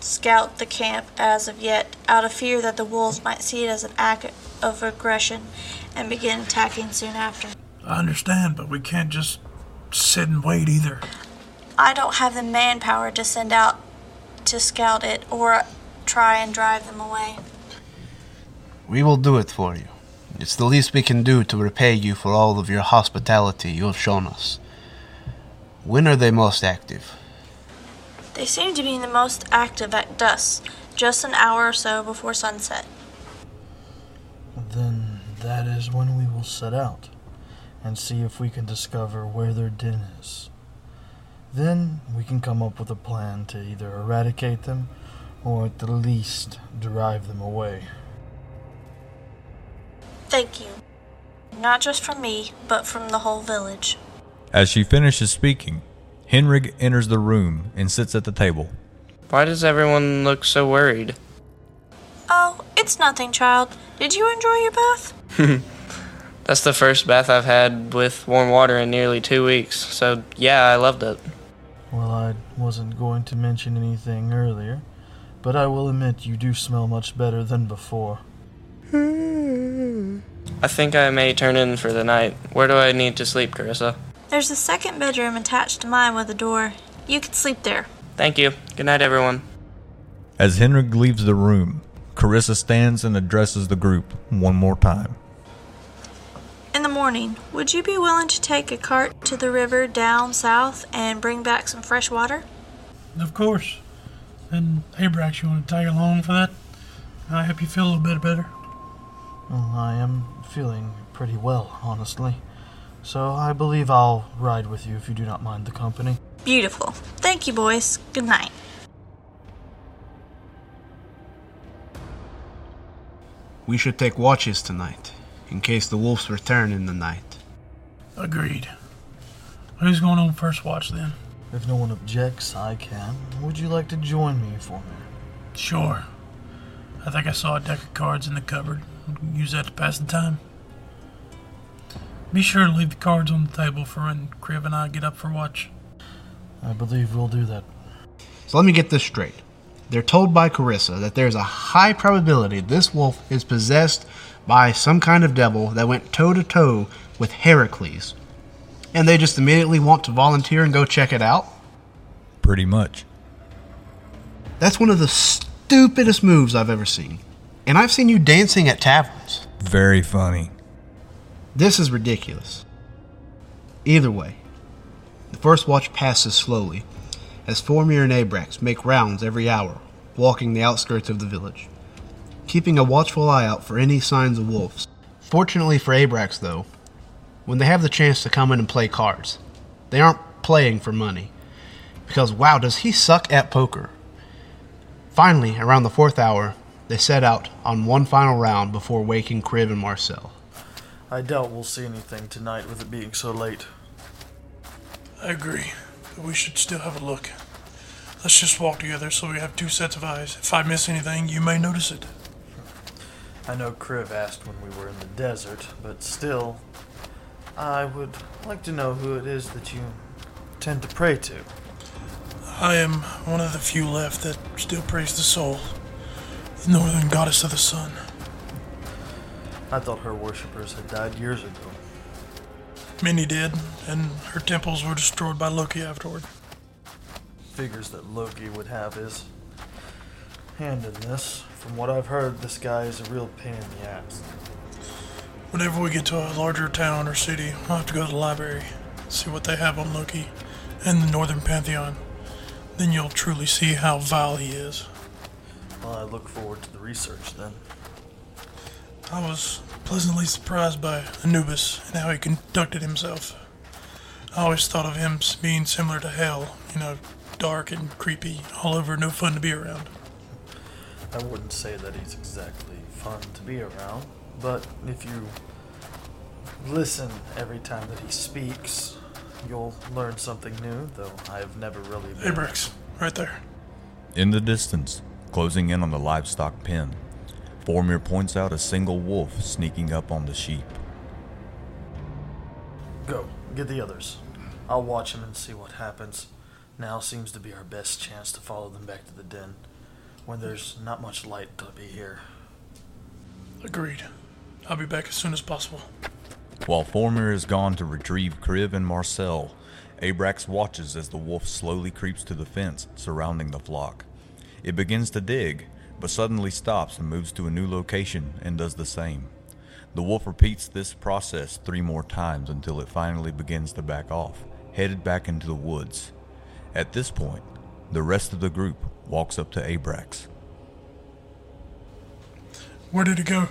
scout the camp as of yet, out of fear that the wolves might see it as an act of aggression and begin attacking soon after. I understand, but we can't just sit and wait either. I don't have the manpower to send out to scout it or try and drive them away. We will do it for you. It's the least we can do to repay you for all of your hospitality you have shown us. When are they most active? They seem to be the most active at dusk, just an hour or so before sunset. Then that is when we will set out and see if we can discover where their den is. Then we can come up with a plan to either eradicate them or at the least drive them away. Thank you. Not just from me, but from the whole village. As she finishes speaking, Henrig enters the room and sits at the table. Why does everyone look so worried? Oh, it's nothing, child. Did you enjoy your bath? [LAUGHS] That's the first bath I've had with warm water in nearly two weeks, so yeah, I loved it. Well, I wasn't going to mention anything earlier, but I will admit you do smell much better than before. Hmm. I think I may turn in for the night. Where do I need to sleep, Carissa? There's a second bedroom attached to mine with a door. You could sleep there. Thank you. Good night, everyone. As Henrig leaves the room, Carissa stands and addresses the group one more time. In the morning, would you be willing to take a cart to the river down south and bring back some fresh water? Of course. And Abrax, you want to tag along for that? I hope you feel a little bit better. Well, I am feeling pretty well, honestly. So I believe I'll ride with you if you do not mind the company. Beautiful. Thank you, boys. Good night. We should take watches tonight, in case the wolves return in the night. Agreed. Who's going on first watch then? If no one objects, I can. Would you like to join me for me? Sure. I think I saw a deck of cards in the cupboard. Use that to pass the time. Be sure to leave the cards on the table for when Kriv and I get up for watch. I believe we'll do that. So let me get this straight. They're told by Carissa that there's a high probability this wolf is possessed by some kind of devil that went toe to toe with Heracles. And they just immediately want to volunteer and go check it out? Pretty much. That's one of the stupidest moves I've ever seen. And I've seen you dancing at taverns. Very funny. This is ridiculous. Either way, the first watch passes slowly as Formir and Abrax make rounds every hour, walking the outskirts of the village, keeping a watchful eye out for any signs of wolves. Fortunately for Abrax, though, when they have the chance to come in and play cards, they aren't playing for money. Because wow, does he suck at poker. Finally, around the fourth hour, they set out on one final round before waking Kriv and Marcel. I doubt we'll see anything tonight with it being so late. I agree, but we should still have a look. Let's just walk together so we have two sets of eyes. If I miss anything, you may notice it. I know Kriv asked when we were in the desert, but still, I would like to know who it is that you tend to pray to. I am one of the few left that still praise the Sol, the northern goddess of the sun. I thought her worshippers had died years ago. Many did, and her temples were destroyed by Loki afterward. Figures that Loki would have his hand in this. From what I've heard, this guy is a real pain in the ass. Whenever we get to a larger town or city, I'll have to go to the library, see what they have on Loki and the Northern Pantheon. Then you'll truly see how vile he is. Well, I look forward to the research then. I was pleasantly surprised by Anubis and how he conducted himself. I always thought of him being similar to Hell, you know, dark and creepy, all over, no fun to be around. I wouldn't say that he's exactly fun to be around, but if you listen every time that he speaks, you'll learn something new, though I have never really been. Abrax, right there. In the distance, closing in on the livestock pen, Formir points out a single wolf sneaking up on the sheep. Go, get the others. I'll watch him and see what happens. Now seems to be our best chance to follow them back to the den, when there's not much light to be here. Agreed. I'll be back as soon as possible. While Formir is gone to retrieve Kriv and Marcel, Abrax watches as the wolf slowly creeps to the fence surrounding the flock. It begins to dig, but suddenly stops and moves to a new location and does the same. The wolf repeats this process three more times until it finally begins to back off, headed back into the woods. At this point, the rest of the group walks up to Abrax. Where did it go?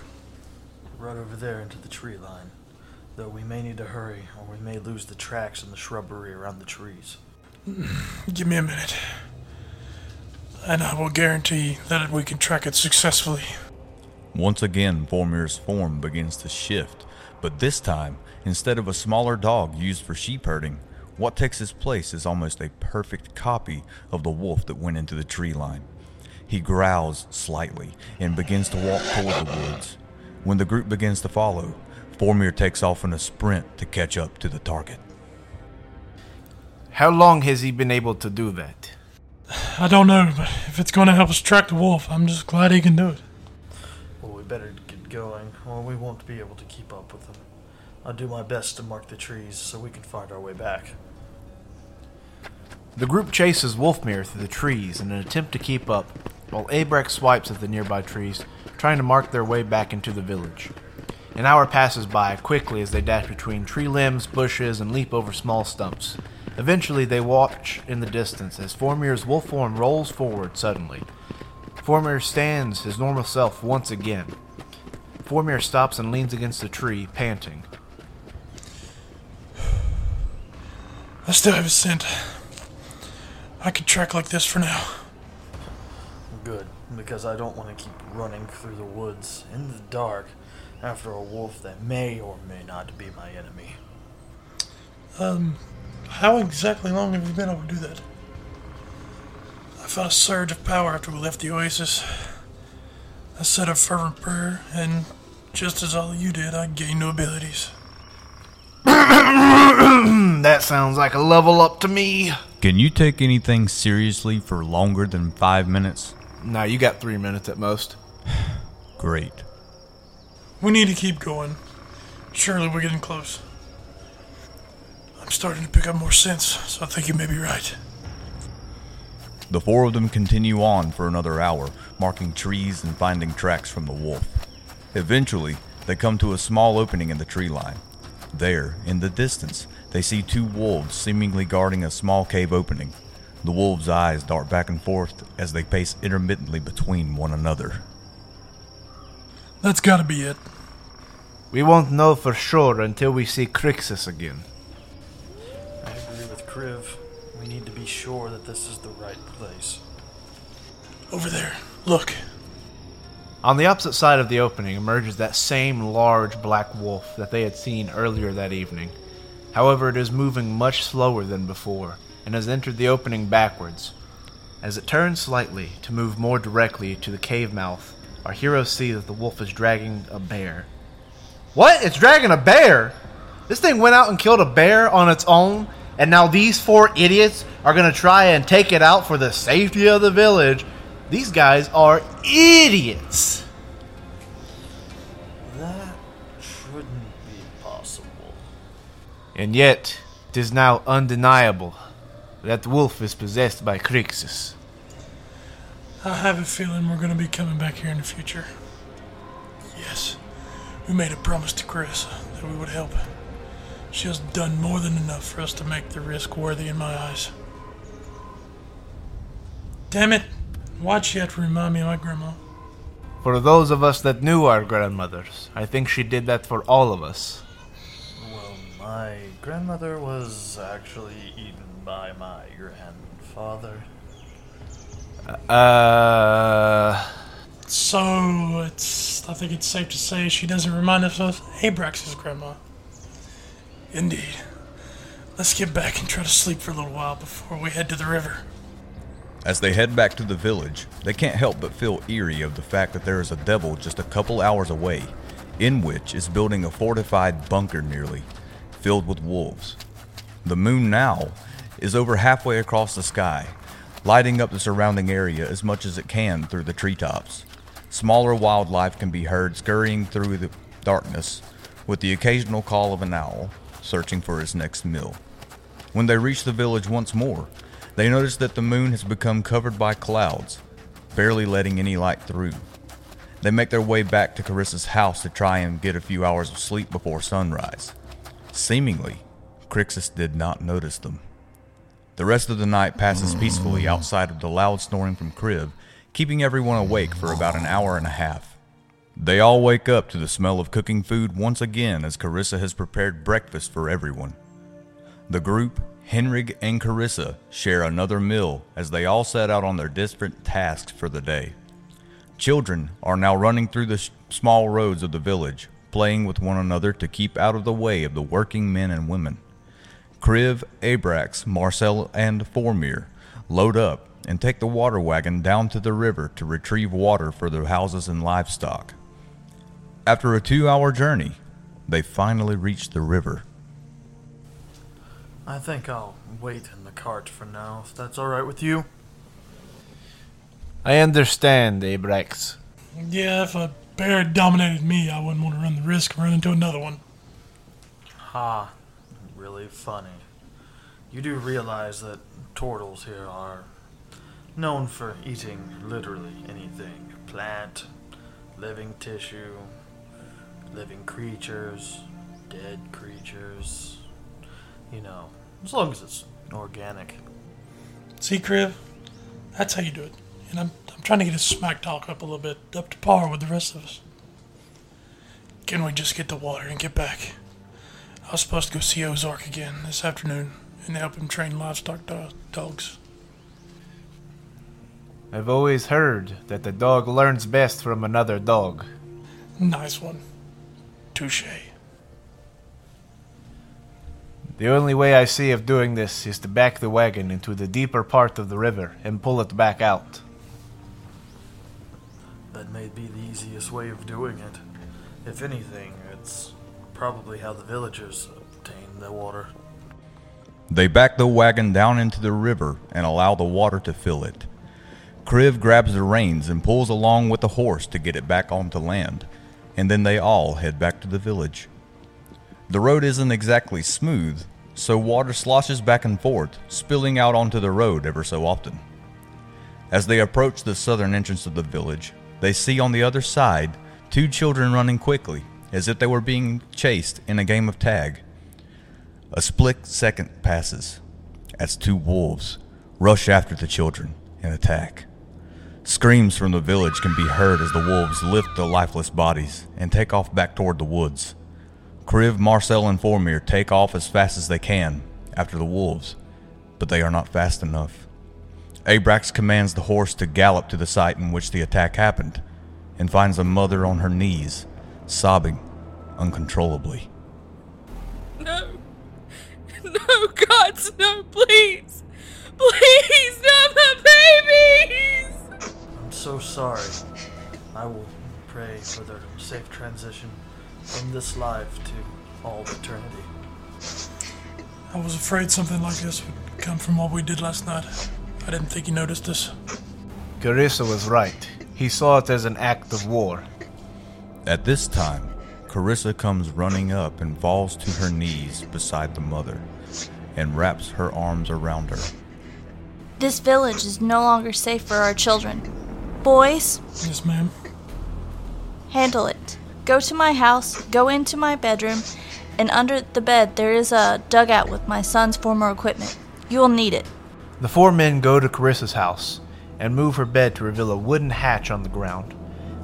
Right over there into the tree line. Though we may need to hurry, or we may lose the tracks in the shrubbery around the trees. [SIGHS] Give me a minute. And I will guarantee that we can track it successfully. Once again, Formir's form begins to shift, but this time, instead of a smaller dog used for sheep herding, what takes his place is almost a perfect copy of the wolf that went into the tree line. He growls slightly and begins to walk toward the woods. When the group begins to follow, Formir takes off in a sprint to catch up to the target. How long has he been able to do that? I don't know, but if it's going to help us track the wolf, I'm just glad he can do it. Well, we better get going, or we won't be able to keep up with them. I'll do my best to mark the trees so we can find our way back. The group chases Wolfmere through the trees in an attempt to keep up, while Abrax swipes at the nearby trees, trying to mark their way back into the village. An hour passes by quickly as they dash between tree limbs, bushes, and leap over small stumps. Eventually, they watch in the distance as Formir's wolf form rolls forward suddenly. Formir stands his normal self once again. Formir stops and leans against a tree, panting. I still have a scent. I can track like this for now. Good, because I don't want to keep running through the woods in the dark after a wolf that may or may not be my enemy. Um, how exactly long have you been able to do that? I felt a surge of power after we left the oasis. I said a fervent prayer, and just as all you did, I gained new abilities. [COUGHS] that sounds like a level up to me. Can you take anything seriously for longer than five minutes? Nah, you got three minutes at most. [SIGHS] Great. We need to keep going. Surely we're getting close. I'm starting to pick up more sense, so I think you may be right. The four of them continue on for another hour, marking trees and finding tracks from the wolf. Eventually, they come to a small opening in the tree line. There, in the distance, they see two wolves seemingly guarding a small cave opening. The wolves' eyes dart back and forth as they pace intermittently between one another. That's gotta be it. We won't know for sure until we see Crixus again. I agree with Kriv. We need to be sure that this is the right place. Over there. Look. On the opposite side of the opening emerges that same large black wolf that they had seen earlier that evening. However, it is moving much slower than before and has entered the opening backwards. As it turns slightly to move more directly to the cave mouth, our heroes see that the wolf is dragging a bear. What? It's dragging a bear? This thing went out and killed a bear on its own, and now these four idiots are going to try and take it out for the safety of the village. These guys are idiots. That shouldn't be possible. And yet, it is now undeniable that the wolf is possessed by Crixus. I have a feeling we're gonna be coming back here in the future. Yes. We made a promise to Chris that we would help. She has done more than enough for us to make the risk worthy in my eyes. Damn it! Why'd she have to remind me of my grandma? For those of us that knew our grandmothers, I think she did that for all of us. Well, my grandmother was actually eaten by my grandfather. Uh. So it's I think it's safe to say she doesn't remind us of Abrax's grandma. Indeed. Let's get back and try to sleep for a little while before we head to the river. As they head back to the village, they can't help but feel eerie of the fact that there is a devil just a couple hours away, in which is building a fortified bunker nearly, filled with wolves. The moon now is over halfway across the sky, lighting up the surrounding area as much as it can through the treetops. Smaller wildlife can be heard scurrying through the darkness, with the occasional call of an owl searching for his next meal. When they reach the village once more, they notice that the moon has become covered by clouds, barely letting any light through. They make their way back to Carissa's house to try and get a few hours of sleep before sunrise. Seemingly, Crixus did not notice them. The rest of the night passes peacefully outside of the loud snoring from Kriv, keeping everyone awake for about an hour and a half. They all wake up to the smell of cooking food once again as Carissa has prepared breakfast for everyone. The group, Henrig and Carissa, share another meal as they all set out on their different tasks for the day. Children are now running through the small roads of the village, playing with one another to keep out of the way of the working men and women. Kriv, Abrax, Marcel, and Formir load up and take the water wagon down to the river to retrieve water for their houses and livestock. After a two hour journey, they finally reached the river. I think I'll wait in the cart for now, if that's alright with you. I understand, Abrax. Yeah, if a bear dominated me, I wouldn't want to run the risk of running into another one. Ha. Really funny. You do realize that turtles here are known for eating literally anything plant, living tissue, living creatures, dead creatures. You know, as long as it's organic. See, Kriv, that's how you do it. And I'm, I'm trying to get his smack talk up a little bit, up to par with the rest of us. Can we just get the water and get back? I was supposed to go see Ozark again this afternoon and help him train livestock do- dogs. I've always heard that the dog learns best from another dog. Nice one. Touche. The only way I see of doing this is to back the wagon into the deeper part of the river and pull it back out. That may be the easiest way of doing it. If anything, it's probably how the villagers obtain the water. They back the wagon down into the river and allow the water to fill it. Kriv grabs the reins and pulls along with the horse to get it back onto land, and then they all head back to the village. The road isn't exactly smooth, so water sloshes back and forth, spilling out onto the road ever so often. As they approach the southern entrance of the village, they see on the other side two children running quickly, as if they were being chased in a game of tag. A split second passes as two wolves rush after the children and attack. Screams from the village can be heard as the wolves lift the lifeless bodies and take off back toward the woods. Kriv, Marcel, and Formir take off as fast as they can after the wolves, but they are not fast enough. Abrax commands the horse to gallop to the site in which the attack happened and finds a mother on her knees, sobbing uncontrollably. No. No, gods, no, please. Please, not my babies! I'm so sorry. I will pray for their safe transition from this life to all eternity. I was afraid something like this would come from what we did last night. I didn't think you noticed this. Carissa was right. He saw it as an act of war. At this time, Carissa comes running up and falls to her knees beside the mother and wraps her arms around her. This village is no longer safe for our children. Boys, Yes, ma'am. handle it. Go to my house, go into my bedroom, and under the bed there is a dugout with my son's former equipment. You will need it. The four men go to Carissa's house and move her bed to reveal a wooden hatch on the ground.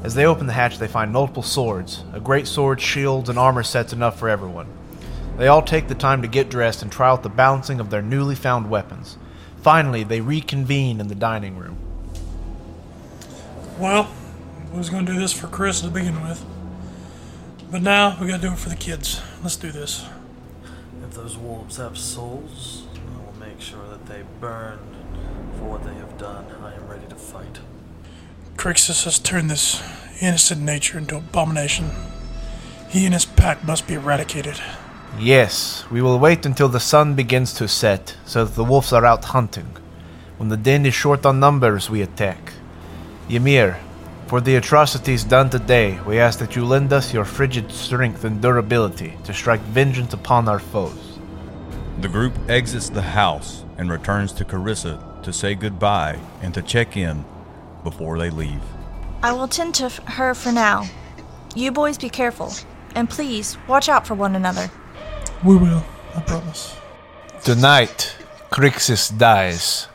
As they open the hatch, they find multiple swords, a great sword, shields, and armor sets enough for everyone. They all take the time to get dressed and try out the balancing of their newly found weapons. Finally, they reconvene in the dining room. Well, we was gonna do this for Chris to begin with. But now we gotta do it for the kids. Let's do this. If those wolves have souls, I will make sure that they burn for what they have done. I am ready to fight. Crixus has turned this innocent nature into abomination. He and his pack must be eradicated. Yes, we will wait until the sun begins to set, so that the wolves are out hunting. When the den is short on numbers, we attack. Ymir, for the atrocities done today, we ask that you lend us your frigid strength and durability to strike vengeance upon our foes. The group exits the house and returns to Carissa to say goodbye and to check in before they leave. I will tend to f- her for now. You boys be careful. And please, watch out for one another. We will, I promise. Tonight, Crixus dies.